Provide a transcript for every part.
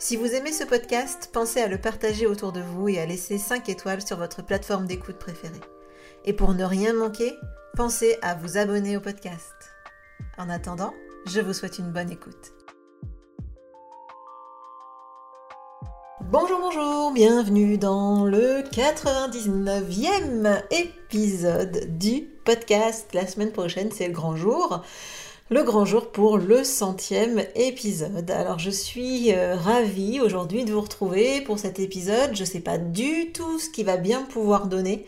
Si vous aimez ce podcast, pensez à le partager autour de vous et à laisser 5 étoiles sur votre plateforme d'écoute préférée. Et pour ne rien manquer, pensez à vous abonner au podcast. En attendant, je vous souhaite une bonne écoute. Bonjour, bonjour, bienvenue dans le 99e épisode du podcast. La semaine prochaine, c'est le grand jour le grand jour pour le centième épisode. Alors je suis euh, ravie aujourd'hui de vous retrouver pour cet épisode. Je ne sais pas du tout ce qui va bien pouvoir donner.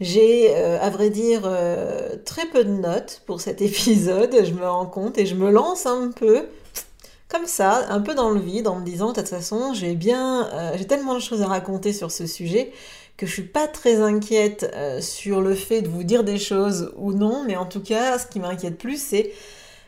J'ai, euh, à vrai dire, euh, très peu de notes pour cet épisode, je me rends compte, et je me lance un peu comme ça, un peu dans le vide, en me disant, de toute façon, j'ai bien, j'ai tellement de choses à raconter sur ce sujet que je suis pas très inquiète sur le fait de vous dire des choses ou non, mais en tout cas, ce qui m'inquiète plus, c'est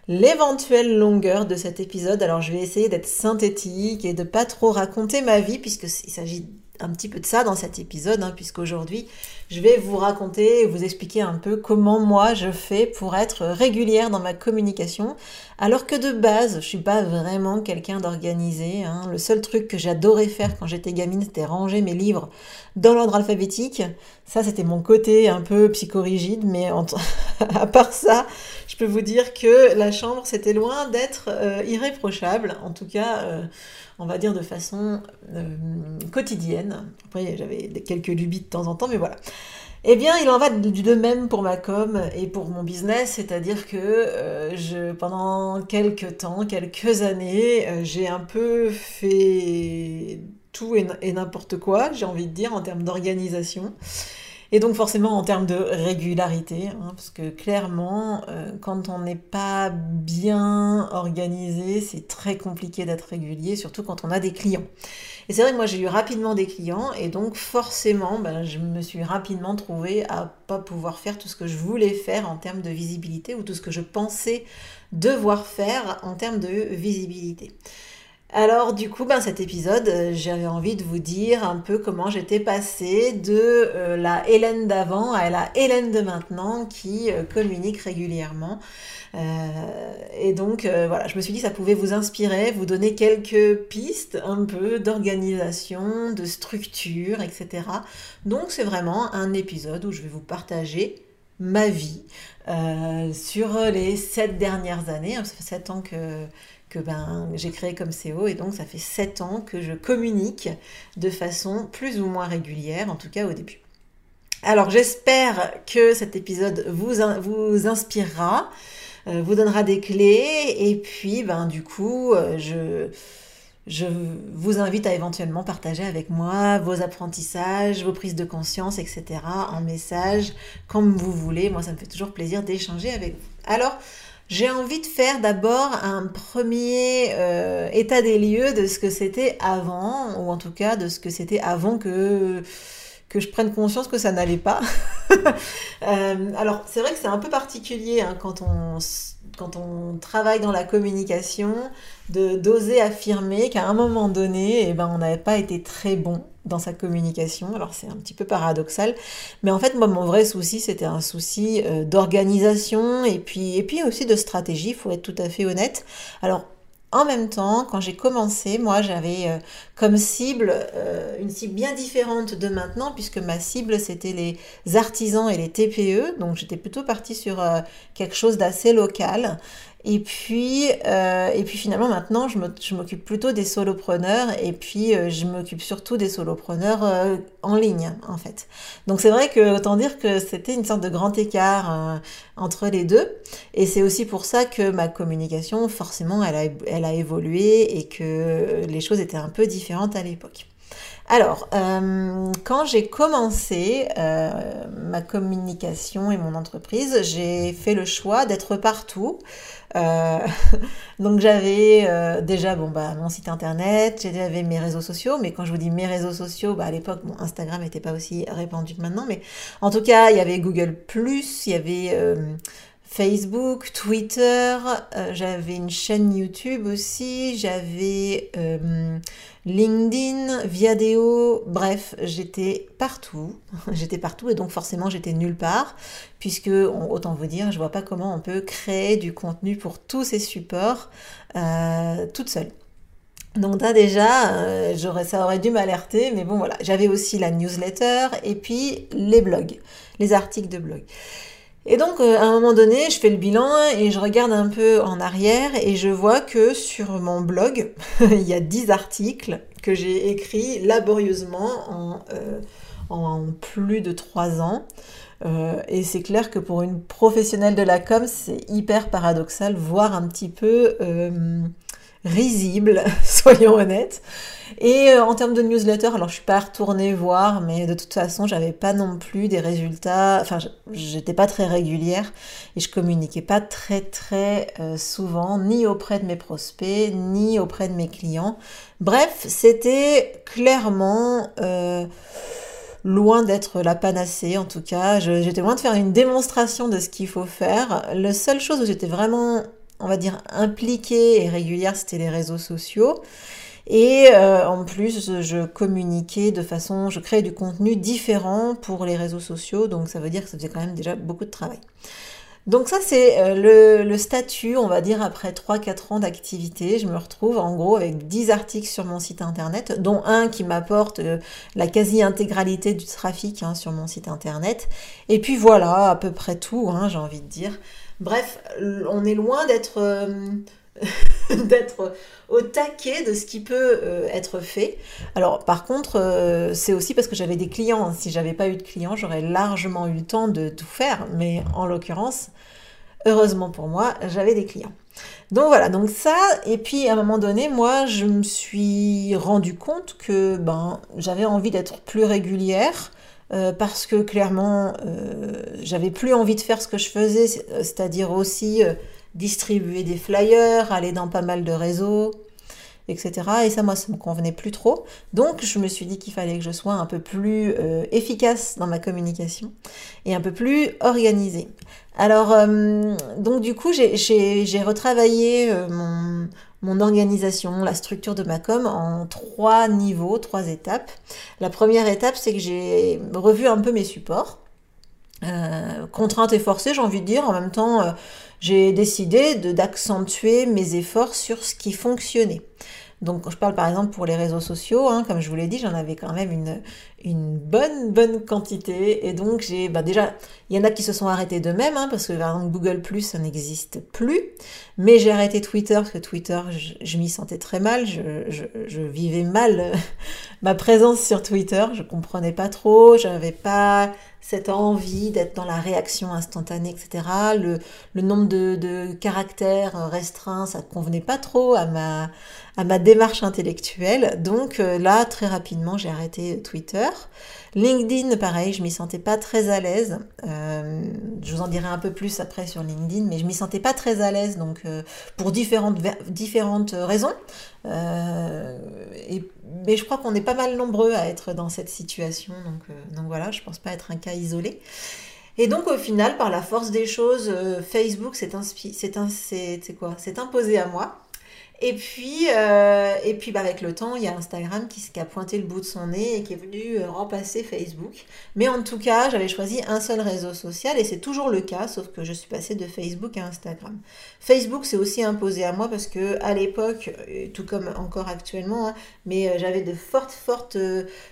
l'éventuelle longueur de cet épisode. Alors je vais essayer d'être synthétique et de pas trop raconter ma vie puisqu'il s'agit un petit peu de ça dans cet épisode, hein, puisqu'aujourd'hui, je vais vous raconter et vous expliquer un peu comment moi je fais pour être régulière dans ma communication, alors que de base, je suis pas vraiment quelqu'un d'organisé. Hein. Le seul truc que j'adorais faire quand j'étais gamine, c'était ranger mes livres dans l'ordre alphabétique. Ça, c'était mon côté un peu psychorigide, mais à part ça, je peux vous dire que la chambre, c'était loin d'être euh, irréprochable. En tout cas, euh, on va dire de façon euh, quotidienne. Après, j'avais quelques lubies de temps en temps, mais voilà. Eh bien, il en va de même pour ma com et pour mon business, c'est-à-dire que euh, pendant quelques temps, quelques années, euh, j'ai un peu fait tout et n'importe quoi, j'ai envie de dire, en termes d'organisation. Et donc forcément en termes de régularité, hein, parce que clairement, euh, quand on n'est pas bien organisé, c'est très compliqué d'être régulier, surtout quand on a des clients. Et c'est vrai que moi j'ai eu rapidement des clients, et donc forcément, ben, je me suis rapidement trouvée à pas pouvoir faire tout ce que je voulais faire en termes de visibilité, ou tout ce que je pensais devoir faire en termes de visibilité. Alors du coup, ben, cet épisode, euh, j'avais envie de vous dire un peu comment j'étais passée de euh, la Hélène d'avant à la Hélène de maintenant qui euh, communique régulièrement. et donc voilà, je me suis dit ça pouvait vous inspirer, vous donner quelques pistes un peu d'organisation, de structure, etc. Donc c'est vraiment un épisode où je vais vous partager ma vie sur les sept dernières années. Ça fait sept ans que que ben, j'ai créé comme CO et donc ça fait 7 ans que je communique de façon plus ou moins régulière, en tout cas au début. Alors j'espère que cet épisode vous, vous inspirera, euh, vous donnera des clés et puis ben, du coup euh, je, je vous invite à éventuellement partager avec moi vos apprentissages, vos prises de conscience, etc. en message, comme vous voulez. Moi ça me fait toujours plaisir d'échanger avec vous. Alors, j'ai envie de faire d'abord un premier euh, état des lieux de ce que c'était avant, ou en tout cas de ce que c'était avant que, que je prenne conscience que ça n'allait pas. euh, alors c'est vrai que c'est un peu particulier hein, quand, on, quand on travaille dans la communication, d'oser affirmer qu'à un moment donné, eh ben, on n'avait pas été très bon dans sa communication. Alors c'est un petit peu paradoxal, mais en fait moi mon vrai souci c'était un souci euh, d'organisation et puis aussi de stratégie, faut être tout à fait honnête. Alors en même temps, quand j'ai commencé, moi j'avais euh, comme cible euh, une cible bien différente de maintenant, puisque ma cible c'était les artisans et les TPE, donc j'étais plutôt partie sur quelque chose d'assez local. Et puis, euh, et puis finalement, maintenant, je m'occupe plutôt des solopreneurs et puis euh, je m'occupe surtout des solopreneurs euh, en ligne, en fait. Donc c'est vrai que, autant dire que c'était une sorte de grand écart entre les deux. Et c'est aussi pour ça que ma communication, forcément, elle a, elle a évolué et que les choses étaient un peu différentes à l'époque. Alors, euh, quand j'ai commencé euh, ma communication et mon entreprise, j'ai fait le choix d'être partout. Euh, donc j'avais déjà bon bah mon site internet, j'avais mes réseaux sociaux, mais quand je vous dis mes réseaux sociaux, bah à l'époque mon Instagram n'était pas aussi répandu que maintenant, mais en tout cas il y avait Google il y avait Facebook, Twitter, j'avais une chaîne YouTube aussi, j'avais LinkedIn, Viadeo, bref, j'étais partout. j'étais partout et donc forcément j'étais nulle part, puisque autant vous dire, je vois pas comment on peut créer du contenu pour tous ces supports euh, toute seule. Donc là déjà, euh, ça aurait dû m'alerter, mais bon voilà. J'avais aussi la newsletter et puis les blogs, les articles de blog. Et donc, euh, à un moment donné, je fais le bilan et je regarde un peu en arrière et je vois que sur mon blog, il y a 10 articles que j'ai écrits laborieusement en, euh, plus de 3 ans. Euh, et c'est clair que pour une professionnelle de la com, c'est hyper paradoxal, voire un petit peu risible, soyons honnêtes. Et euh, en termes de newsletter, alors je suis pas retournée voir, mais de toute façon, j'avais pas non plus des résultats. Enfin, j'étais pas très régulière et je communiquais pas très très euh, souvent, ni auprès de mes prospects, ni auprès de mes clients. Bref, c'était clairement euh, loin d'être la panacée en tout cas. J'étais loin de faire une démonstration de ce qu'il faut faire. La seule chose où j'étais vraiment on va dire, impliquée et régulière, c'était les réseaux sociaux. Et euh, en plus, je communiquais de façon, je créais du contenu différent pour les réseaux sociaux, donc ça veut dire que ça faisait quand même déjà beaucoup de travail. Donc ça, c'est euh, le, statut, on va dire, après 3-4 ans d'activité. Je me retrouve en gros avec 10 articles sur mon site internet, dont un qui m'apporte euh, la quasi-intégralité du trafic hein, sur mon site internet. Et puis voilà, à peu près tout, hein, j'ai envie de dire. Bref, on est loin d'être euh, d'être au taquet de ce qui peut euh, être fait. Alors par contre, euh, c'est aussi parce que j'avais des clients. Si j'avais pas eu de clients, j'aurais largement eu le temps de tout faire. Mais en l'occurrence, heureusement pour moi, j'avais des clients. Donc voilà, donc ça, et puis à un moment donné, moi, je me suis rendu compte que ben, j'avais envie d'être plus régulière, euh, parce que clairement, euh, j'avais plus envie de faire ce que je faisais, c'est-à-dire aussi euh, distribuer des flyers, aller dans pas mal de réseaux, etc. Et ça, moi, ça me convenait plus trop. Donc, je me suis dit qu'il fallait que je sois un peu plus efficace dans ma communication et un peu plus organisée. Alors, donc du coup, j'ai retravaillé mon, mon organisation, la structure de ma com en trois niveaux, trois étapes. La première étape, c'est que j'ai revu un peu mes supports. Euh, contrainte et forcée, j'ai envie de dire. En même temps, euh, j'ai décidé d'accentuer mes efforts sur ce qui fonctionnait. Donc, je parle par exemple pour les réseaux sociaux, hein, comme je vous l'ai dit, j'en avais quand même une, une bonne, bonne quantité. Et donc, j'ai, bah déjà, il y en a qui se sont arrêtés d'eux-mêmes, hein, parce que par exemple, Google Plus, ça n'existe plus. Mais j'ai arrêté Twitter, parce que Twitter, je, m'y sentais très mal. Je, je, je vivais mal ma présence sur Twitter. Je comprenais pas trop. J'avais pas cette envie d'être dans la réaction instantanée, etc. Le, nombre de, caractères restreints, ça convenait pas trop à ma, à ma démarche intellectuelle. Donc euh, là, très rapidement, j'ai arrêté Twitter. LinkedIn, pareil, je m'y sentais pas très à l'aise. Euh, je vous en dirai un peu plus après sur LinkedIn, mais je m'y sentais pas très à l'aise, donc euh, pour différentes, raisons. et, mais je crois qu'on est pas mal nombreux à être dans cette situation, donc, donc voilà, je pense pas être un cas isolé. Et donc au final, par la force des choses, Facebook s'est imposé à moi. Et puis, euh, et puis bah, avec le temps, il y a Instagram qui, qui, a pointé le bout de son nez et qui est venu euh, remplacer Facebook. Mais en tout cas, j'avais choisi un seul réseau social et c'est toujours le cas, sauf que je suis passée de Facebook à Instagram. Facebook s'est aussi imposé à moi parce que à l'époque, euh, tout comme encore actuellement, hein, mais j'avais de fortes, fortes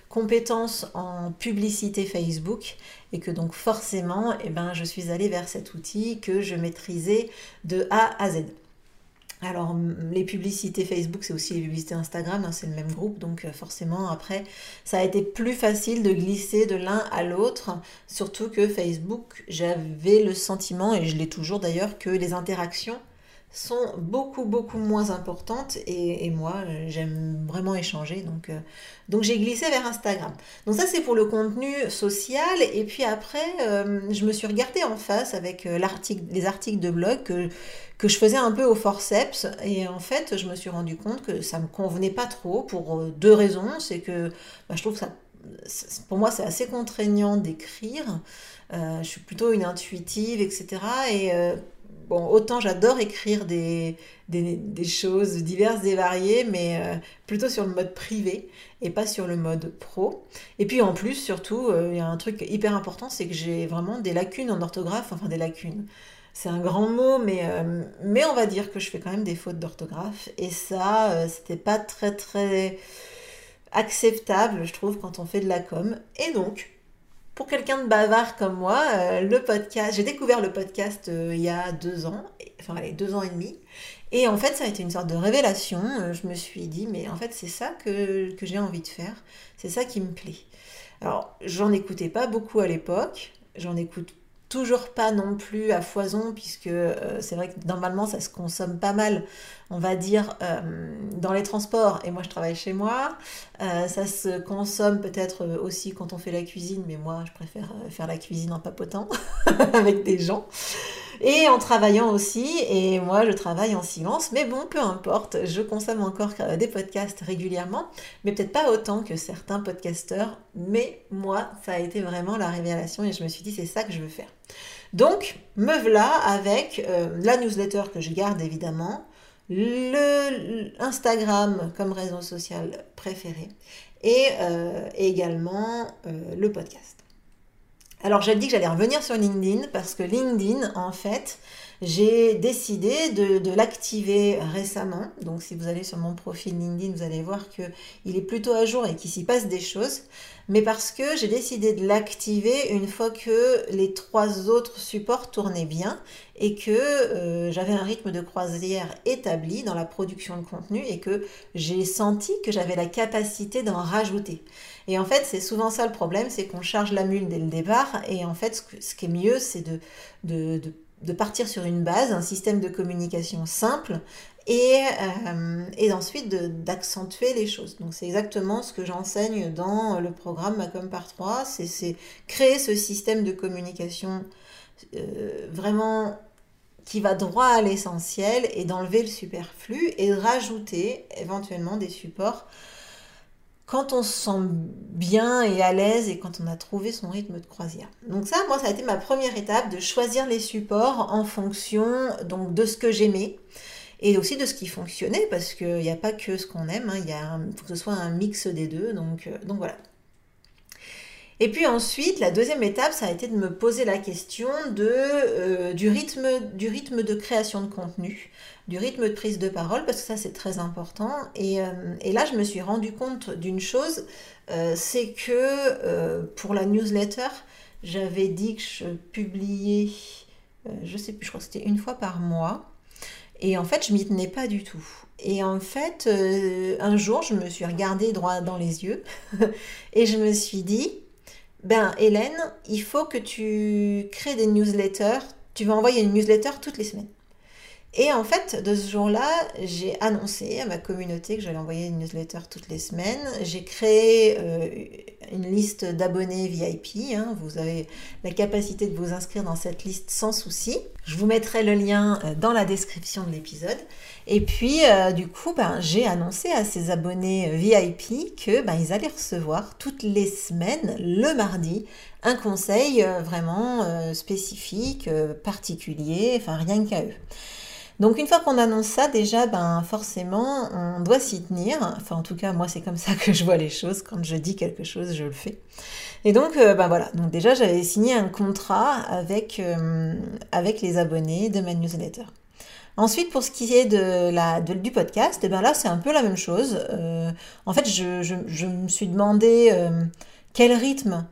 compétences en publicité Facebook et que donc forcément, eh ben, je suis allée vers cet outil que je maîtrisais de A à Z. Alors, les publicités Facebook, c'est aussi les publicités Instagram, hein, c'est le même groupe, donc euh, forcément, après, ça a été plus facile de glisser de l'un à l'autre, surtout que Facebook, j'avais le sentiment, et je l'ai toujours d'ailleurs, que les interactions sont beaucoup beaucoup moins importantes et, moi j'aime vraiment échanger donc, euh, donc j'ai glissé vers Instagram. Donc ça c'est pour le contenu social et puis après euh, je me suis regardée en face avec l'article, les articles de blog que que je faisais un peu au forceps. Et en fait, je me suis rendu compte que ça me convenait pas trop pour euh, deux raisons. C'est que bah, je trouve ça, pour moi, c'est assez contraignant d'écrire. Euh, je suis plutôt une intuitive, etc. Et euh, bon, autant j'adore écrire des, choses diverses et variées, mais plutôt sur le mode privé et pas sur le mode pro. Et puis en plus, surtout, il y a un truc hyper important, c'est que j'ai vraiment des lacunes en orthographe, enfin des lacunes c'est un grand mot, mais, euh, mais on va dire que je fais quand même des fautes d'orthographe. Et ça, euh, c'était pas très très acceptable, je trouve, quand on fait de la com. Et donc, pour quelqu'un de bavard comme moi, euh, le podcast, j'ai découvert le podcast il y a deux ans, enfin allez, deux ans et demi. Et en fait, ça a été une sorte de révélation. je me suis dit, mais en fait, c'est ça que, que j'ai envie de faire. C'est ça qui me plaît. Alors, j'en écoutais pas beaucoup à l'époque. J'en écoute toujours pas non plus à foison, puisque euh, c'est vrai que normalement ça se consomme pas mal, on va dire, euh, dans les transports, et moi je travaille chez moi. Euh, ça se consomme peut-être aussi quand on fait la cuisine, mais moi je préfère faire la cuisine en papotant avec des gens et en travaillant aussi. Et moi, je travaille en silence, mais bon, peu importe, je consomme encore des podcasts régulièrement, mais peut-être pas autant que certains podcasteurs. Mais moi, ça a été vraiment la révélation et je me suis dit, c'est ça que je veux faire. Donc, me voilà avec euh, la newsletter que je garde évidemment, le Instagram comme réseau social préféré et euh, également euh, le podcast. Alors j'ai dit que j'allais revenir sur LinkedIn parce que LinkedIn, en fait, j'ai décidé de, l'activer récemment. Donc si vous allez sur mon profil LinkedIn, vous allez voir qu'il est plutôt à jour et qu'il s'y passe des choses. Mais parce que j'ai décidé de l'activer une fois que les trois autres supports tournaient bien et que euh, j'avais un rythme de croisière établi dans la production de contenu et que j'ai senti que j'avais la capacité d'en rajouter. Et en fait, c'est souvent ça le problème, c'est qu'on charge la mule dès le départ et en fait, ce, qui est mieux, c'est de, de, de partir sur une base, un système de communication simple et, euh, et ensuite d'accentuer les choses. Donc c'est exactement ce que j'enseigne dans le programme Macom par 3, c'est créer ce système de communication euh, vraiment qui va droit à l'essentiel et d'enlever le superflu et de rajouter éventuellement des supports quand on se sent bien et à l'aise et quand on a trouvé son rythme de croisière. Donc ça, moi, ça a été ma première étape de choisir les supports en fonction donc, de ce que j'aimais et aussi de ce qui fonctionnait parce qu'il n'y a pas que ce qu'on aime, hein. il faut que ce soit un mix des deux. Donc, euh, donc voilà. Et puis ensuite, la deuxième étape, ça a été de me poser la question de, euh, du, rythme, du rythme de création de contenu, du rythme de prise de parole, parce que ça c'est très important. Et, euh, là, je me suis rendu compte d'une chose, euh, c'est que pour la newsletter, j'avais dit que je publiais, je sais plus, je crois que c'était une fois par mois. Et en fait, je m'y tenais pas du tout. Et en fait, un jour, je me suis regardée droit dans les yeux et je me suis dit, ben Hélène, il faut que tu crées des newsletters. Tu vas envoyer une newsletter toutes les semaines. Et en fait, de ce jour-là, j'ai annoncé à ma communauté que j'allais envoyer une newsletter toutes les semaines. J'ai créé euh, une liste d'abonnés VIP. Hein. Vous avez la capacité de vous inscrire dans cette liste sans souci. Je vous mettrai le lien euh, dans la description de l'épisode. Et puis, euh, du coup, ben, j'ai annoncé à ces abonnés VIP que ben, allaient recevoir toutes les semaines, le mardi, un conseil vraiment spécifique, particulier, enfin rien qu'à eux. Donc une fois qu'on annonce ça, déjà, ben forcément, on doit s'y tenir. Enfin, en tout cas, moi, c'est comme ça que je vois les choses. Quand je dis quelque chose, je le fais. Et donc, euh, ben voilà. Donc déjà, j'avais signé un contrat avec, euh, avec les abonnés de ma newsletter. Ensuite, pour ce qui est de la, du podcast, eh ben là, c'est un peu la même chose. Euh, en fait, je, je, me suis demandé quel rythme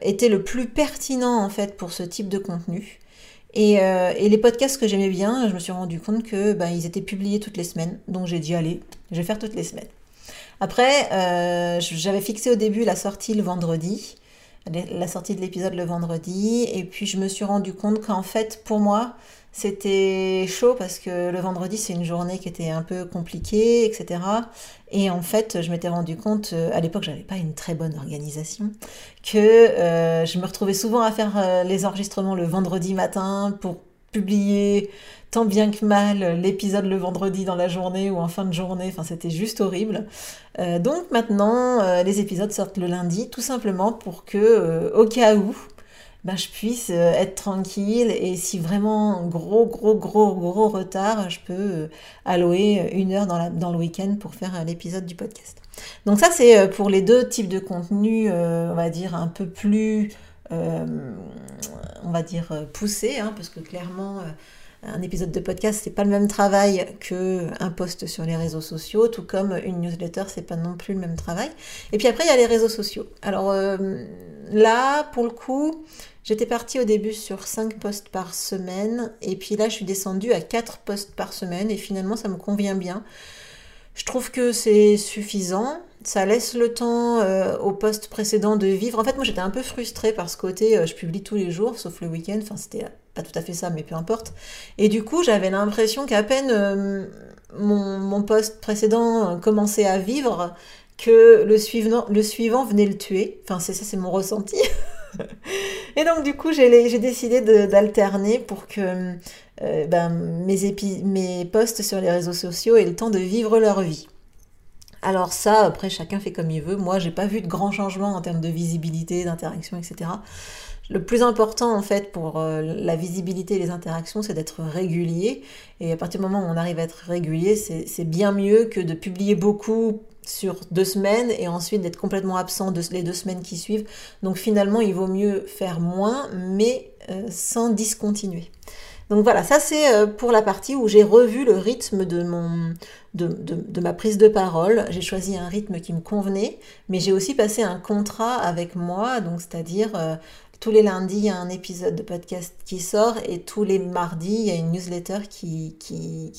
était le plus pertinent en fait pour ce type de contenu. Euh, et, les podcasts que j'aimais bien, je me suis rendu compte que ben, ils étaient publiés toutes les semaines. Donc j'ai dit allez, je vais faire toutes les semaines. Après, euh, j'avais fixé au début la sortie le vendredi, la sortie de l'épisode le vendredi, et puis je me suis rendu compte qu'en fait, pour moi, c'était chaud parce que le vendredi, c'est une journée qui était un peu compliquée, etc. Et en fait, je m'étais rendu compte, euh, à l'époque, j'avais pas une très bonne organisation, que euh, je me retrouvais souvent à faire euh, les enregistrements le vendredi matin pour publier tant bien que mal l'épisode le vendredi dans la journée ou en fin de journée. Enfin, c'était juste horrible. donc maintenant, les épisodes sortent le lundi, tout simplement pour que, au cas où, ben, je puisse euh, être tranquille et si vraiment gros, gros, gros, gros retard, je peux euh, allouer une heure dans, la, dans le week-end pour faire euh, l'épisode du podcast. Donc ça, c'est pour les deux types de contenus, on va dire, un peu plus, on va dire, poussés, hein, parce que clairement un épisode de podcast, c'est pas le même travail que un post sur les réseaux sociaux, tout comme une newsletter, c'est pas non plus le même travail. Et puis après, il y a les réseaux sociaux. Alors là, pour le coup, J'étais partie au début sur 5 posts par semaine et puis là je suis descendue à 4 posts par semaine et finalement ça me convient bien. Je trouve que c'est suffisant. Ça laisse le temps euh, au poste précédent de vivre. En fait, moi j'étais un peu frustrée par ce côté, euh, je publie tous les jours, sauf le week-end. Enfin, c'était pas tout à fait ça, mais peu importe. Et du coup, j'avais l'impression qu'à peine euh, mon, mon poste précédent commençait à vivre, que le suivant, le suivant venait le tuer. Enfin, c'est ça, c'est mon ressenti. Et donc du coup, j'ai décidé d'alterner pour que euh, ben, mes, mes posts sur les réseaux sociaux aient le temps de vivre leur vie. Alors ça, après, chacun fait comme il veut. Moi, j'ai pas vu de grands changements en termes de visibilité, d'interaction, etc. Le plus important en fait pour euh, la visibilité et les interactions, c'est d'être régulier. Et à partir du moment où on arrive à être régulier, c'est bien mieux que de publier beaucoup sur deux semaines et ensuite d'être complètement absent de les deux semaines qui suivent. Donc finalement, il vaut mieux faire moins, mais euh, sans discontinuer. Donc voilà, ça c'est euh, pour la partie où j'ai revu le rythme de, mon, de, ma prise de parole. J'ai choisi un rythme qui me convenait, mais j'ai aussi passé un contrat avec moi, donc c'est-à-dire euh, tous les lundis, il y a un épisode de podcast qui sort et tous les mardis, il y a une newsletter qui,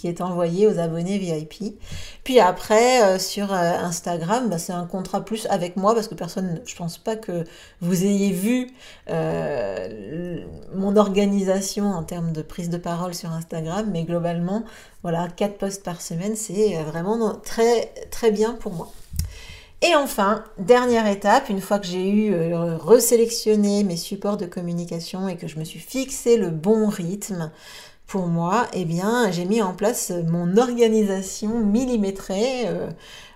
est envoyée aux abonnés VIP. Puis après, euh, sur euh, Instagram, bah, c'est un contrat plus avec moi parce que personne, je pense pas que vous ayez vu euh, mon organisation en termes de prise de parole sur Instagram, mais globalement, voilà, 4 posts par semaine, c'est vraiment très bien pour moi. Et enfin, dernière étape, une fois que j'ai eu euh, resélectionné mes supports de communication et que je me suis fixé le bon rythme pour moi, eh bien, j'ai mis en place mon organisation millimétrée. Euh,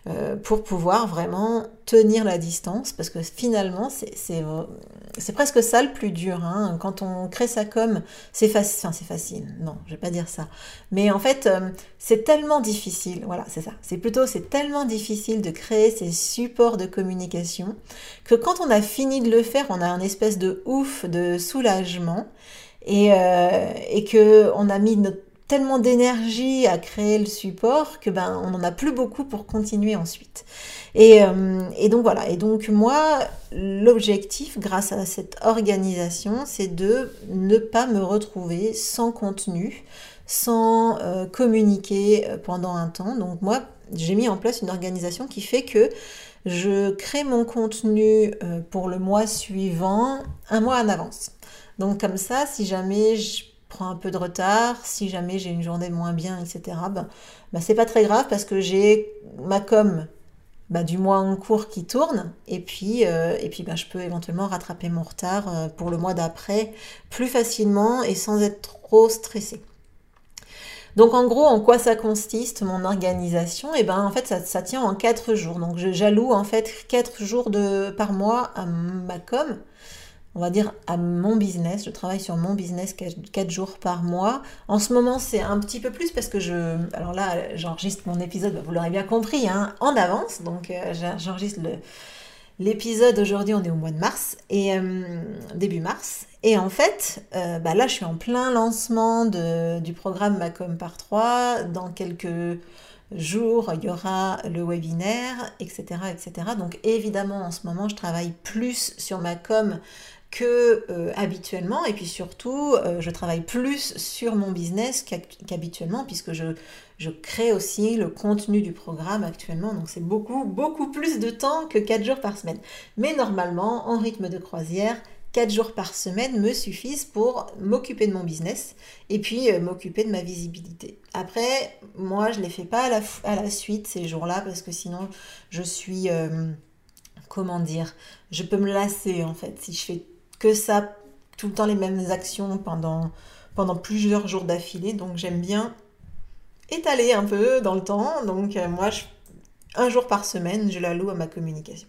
euh, pour pouvoir vraiment tenir la distance, parce que finalement, c'est presque ça le plus dur. Hein. Quand on crée sa com, c'est facile, enfin c'est facile, non, je vais pas dire ça. Mais en fait, euh, c'est tellement difficile, voilà, c'est ça. C'est plutôt, c'est tellement difficile de créer ces supports de communication que quand on a fini de le faire, on a un espèce de ouf, de soulagement. Et, euh, et que on a mis notre tellement d'énergie à créer le support que ben on n'en a plus beaucoup pour continuer ensuite. Et, euh, et donc voilà. Et donc moi, l'objectif, grâce à cette organisation, c'est de ne pas me retrouver sans contenu, sans euh, communiquer euh, pendant un temps. Donc moi, j'ai mis en place une organisation qui fait que je crée mon contenu pour le mois suivant un mois en avance. Donc comme ça, si jamais je prends un peu de retard, si jamais j'ai une journée moins bien, etc., ben, ben, c'est pas très grave parce que j'ai ma com ben, du mois en cours qui tourne et puis, euh, et puis ben, je peux éventuellement rattraper mon retard euh, pour le mois d'après plus facilement et sans être trop stressé. Donc en gros, en quoi ça consiste mon organisation? Et eh ben en fait, ça, tient en quatre jours. Donc j'alloue en fait quatre jours de, par mois à ma com. On va dire, à mon business. Je travaille sur mon business 4 jours par mois. En ce moment, c'est un petit peu plus parce que je... Alors là, j'enregistre mon épisode, vous l'aurez bien compris, hein, en avance. Donc, euh, j'enregistre. L'épisode aujourd'hui, on est au mois de mars et euh, début mars. Et en fait, euh, bah là, je suis en plein lancement du programme Macom par 3. Dans quelques jours, il y aura le webinaire, etc., etc. Donc évidemment, en ce moment, je travaille plus sur ma com que euh, habituellement et puis surtout euh, je travaille plus sur mon business qu'habituellement puisque je, je crée aussi le contenu du programme actuellement donc c'est beaucoup beaucoup plus de temps que 4 jours par semaine mais normalement en rythme de croisière 4 jours par semaine me suffisent pour m'occuper de mon business et puis euh, m'occuper de ma visibilité. Après, moi, je ne les fais pas à la, à la suite ces jours-là parce que sinon, je suis, comment dire, je peux me lasser en fait. Si je fais que ça, tout le temps les mêmes actions pendant, pendant plusieurs jours d'affilée. Donc j'aime bien étaler un peu dans le temps. Donc euh, moi, un jour par semaine, je l'alloue à ma communication.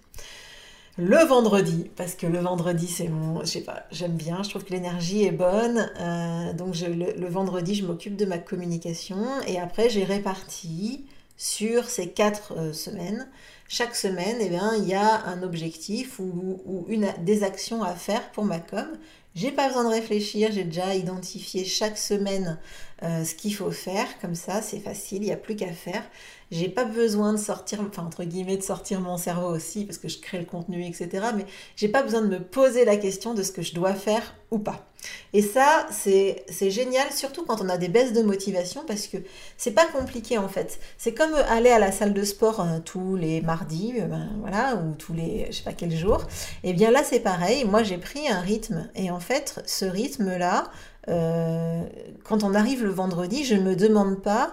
Le vendredi, parce que le vendredi, c'est mon, je sais pas, j'aime bien, je trouve que l'énergie est bonne. Euh, donc le, vendredi, je m'occupe de ma communication et après, j'ai réparti sur ces quatre euh, semaines chaque semaine, eh bien, il y a un objectif ou, une, des actions à faire pour ma com. J'ai pas besoin de réfléchir, j'ai déjà identifié chaque semaine euh, ce qu'il faut faire, comme ça c'est facile, il n'y a plus qu'à faire. J'ai pas besoin de sortir, enfin entre guillemets, de sortir mon cerveau aussi, parce que je crée le contenu, etc. Mais j'ai pas besoin de me poser la question de ce que je dois faire ou pas. Et ça, c'est génial, surtout quand on a des baisses de motivation, parce que c'est pas compliqué en fait. C'est comme aller à la salle de sport euh, tous les mardis, euh, ben, voilà, ou tous les, je sais pas quel jour. Et eh bien là, c'est pareil. Moi, j'ai pris un rythme, et en fait, ce rythme-là, euh, quand on arrive le vendredi, je ne me demande pas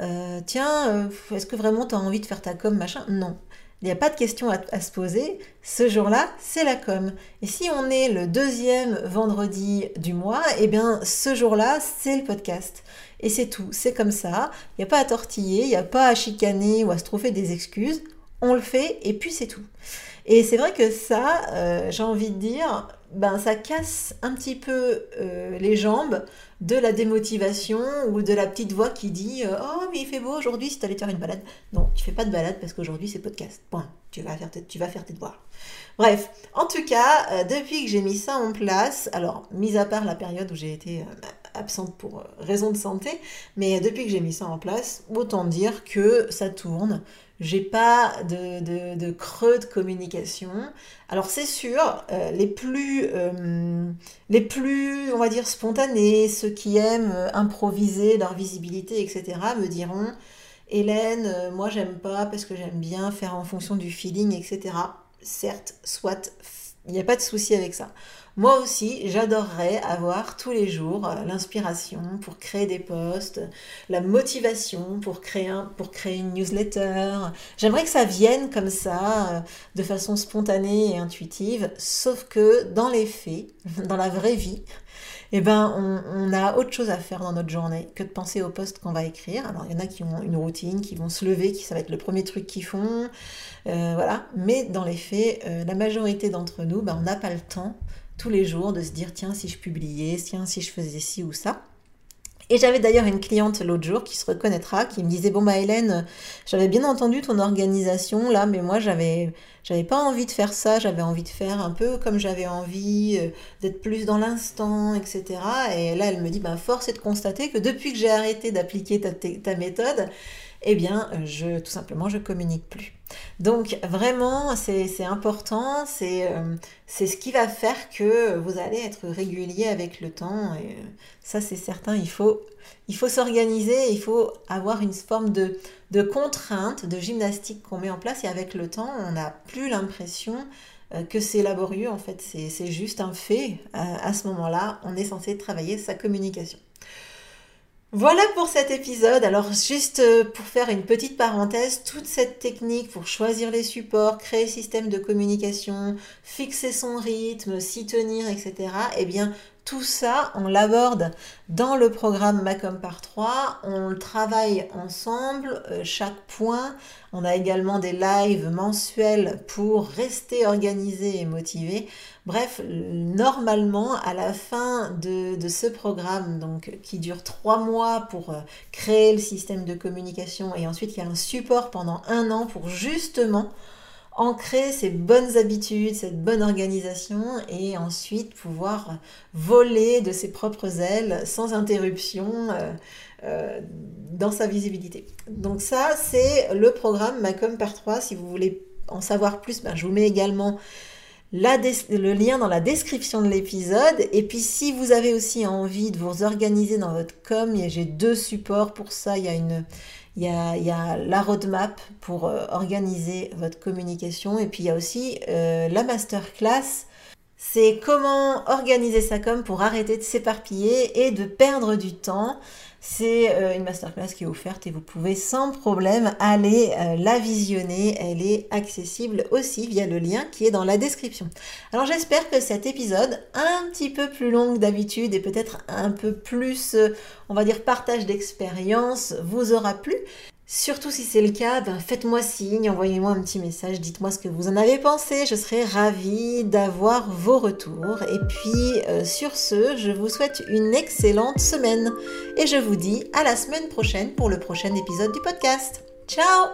euh, tiens, euh, est-ce que vraiment tu as envie de faire ta com, machin? Non. Il n'y a pas de question à, se poser. Ce jour-là, c'est la com. Et si on est le deuxième vendredi du mois, eh bien, ce jour-là, c'est le podcast. Et c'est tout. C'est comme ça. Il n'y a pas à tortiller, il n'y a pas à chicaner ou à se trouver des excuses. On le fait et puis c'est tout. Et c'est vrai que ça, euh, j'ai envie de dire, ben ça casse un petit peu les jambes de la démotivation ou de la petite voix qui dit euh, Oh, mais il fait beau aujourd'hui si tu allais faire une balade. Non, tu fais pas de balade parce qu'aujourd'hui c'est podcast. Point. Tu vas faire, tu vas faire tes devoirs. Bref, en tout cas, euh, depuis que j'ai mis ça en place, alors, mis à part la période où j'ai été euh, absente pour raison de santé, mais depuis que j'ai mis ça en place, autant dire que ça tourne. J'ai pas de, creux de communication. Alors c'est sûr, euh, les plus, euh, les plus, on va dire, spontanés, ceux qui aiment euh, improviser leur visibilité, etc., me diront, Hélène, moi j'aime pas parce que j'aime bien faire en fonction du feeling, etc. Certes, soit, il n'y a pas de souci avec ça. Moi aussi, j'adorerais avoir tous les jours euh, l'inspiration pour créer des posts, la motivation pour créer, une newsletter. J'aimerais que ça vienne comme ça, euh, de façon spontanée et intuitive, sauf que dans les faits, dans la vraie vie, eh ben, on, a autre chose à faire dans notre journée que de penser au post qu'on va écrire. Alors, il y en a qui ont une routine, qui vont se lever, qui ça va être le premier truc qu'ils font, euh, voilà. Mais dans les faits, la majorité d'entre nous, ben, on n'a pas le temps tous les jours, de se dire tiens si je publiais, tiens si je faisais ci ou ça. Et j'avais d'ailleurs une cliente l'autre jour qui se reconnaîtra, qui me disait bon bah Hélène, j'avais bien entendu ton organisation là, mais moi j'avais j'avais pas envie de faire ça, j'avais envie de faire un peu comme j'avais envie euh, d'être plus dans l'instant, etc. Et là elle me dit bah force est de constater que depuis que j'ai arrêté d'appliquer ta, ta méthode, eh bien, je, tout simplement, je communique plus. Donc, vraiment, c'est important, euh, c'est ce qui va faire que vous allez être régulier avec le temps. Et euh, ça, c'est certain, il faut, il faut s'organiser, il faut avoir une forme de, de contrainte, de gymnastique qu'on met en place. Et avec le temps, on n'a plus l'impression euh, que c'est laborieux, en fait, c'est juste un fait. À ce moment-là, on est censé travailler sa communication. Voilà pour cet épisode. Alors juste euh, pour faire une petite parenthèse, toute cette technique pour choisir les supports, créer système de communication, fixer son rythme, s'y tenir, etc. Eh bien, tout ça, on l'aborde dans le programme Macom par 3. On le travaille ensemble, euh, chaque point. On a également des lives mensuels pour rester organisé et motivé. Bref, normalement, à la fin de, de, ce programme, donc qui dure trois mois pour euh, créer le système de communication et ensuite il y a un support pendant un an pour justement ancrer ces bonnes habitudes, cette bonne organisation et ensuite pouvoir voler de ses propres ailes sans interruption euh, euh, dans sa visibilité. Donc ça, c'est le programme Macom par 3. Si vous voulez en savoir plus, ben, je vous mets également le lien dans la description de l'épisode. Et puis si vous avez aussi envie de vous organiser dans votre com, j'ai deux supports pour ça. Il y a une il y a, la roadmap pour euh, organiser votre communication et puis il y a aussi euh, la masterclass. C'est comment organiser sa com pour arrêter de s'éparpiller et de perdre du temps. C'est euh, une masterclass qui est offerte et vous pouvez sans problème aller euh, la visionner. Elle est accessible aussi via le lien qui est dans la description. Alors j'espère que cet épisode, un petit peu plus long que d'habitude et peut-être un peu plus, euh, on va dire, partage d'expérience, vous aura plu. Surtout si c'est le cas, ben faites-moi signe, envoyez-moi un petit message, dites-moi ce que vous en avez pensé, je serai ravie d'avoir vos retours. Et puis euh, sur ce, je vous souhaite une excellente semaine et je vous dis à la semaine prochaine pour le prochain épisode du podcast. Ciao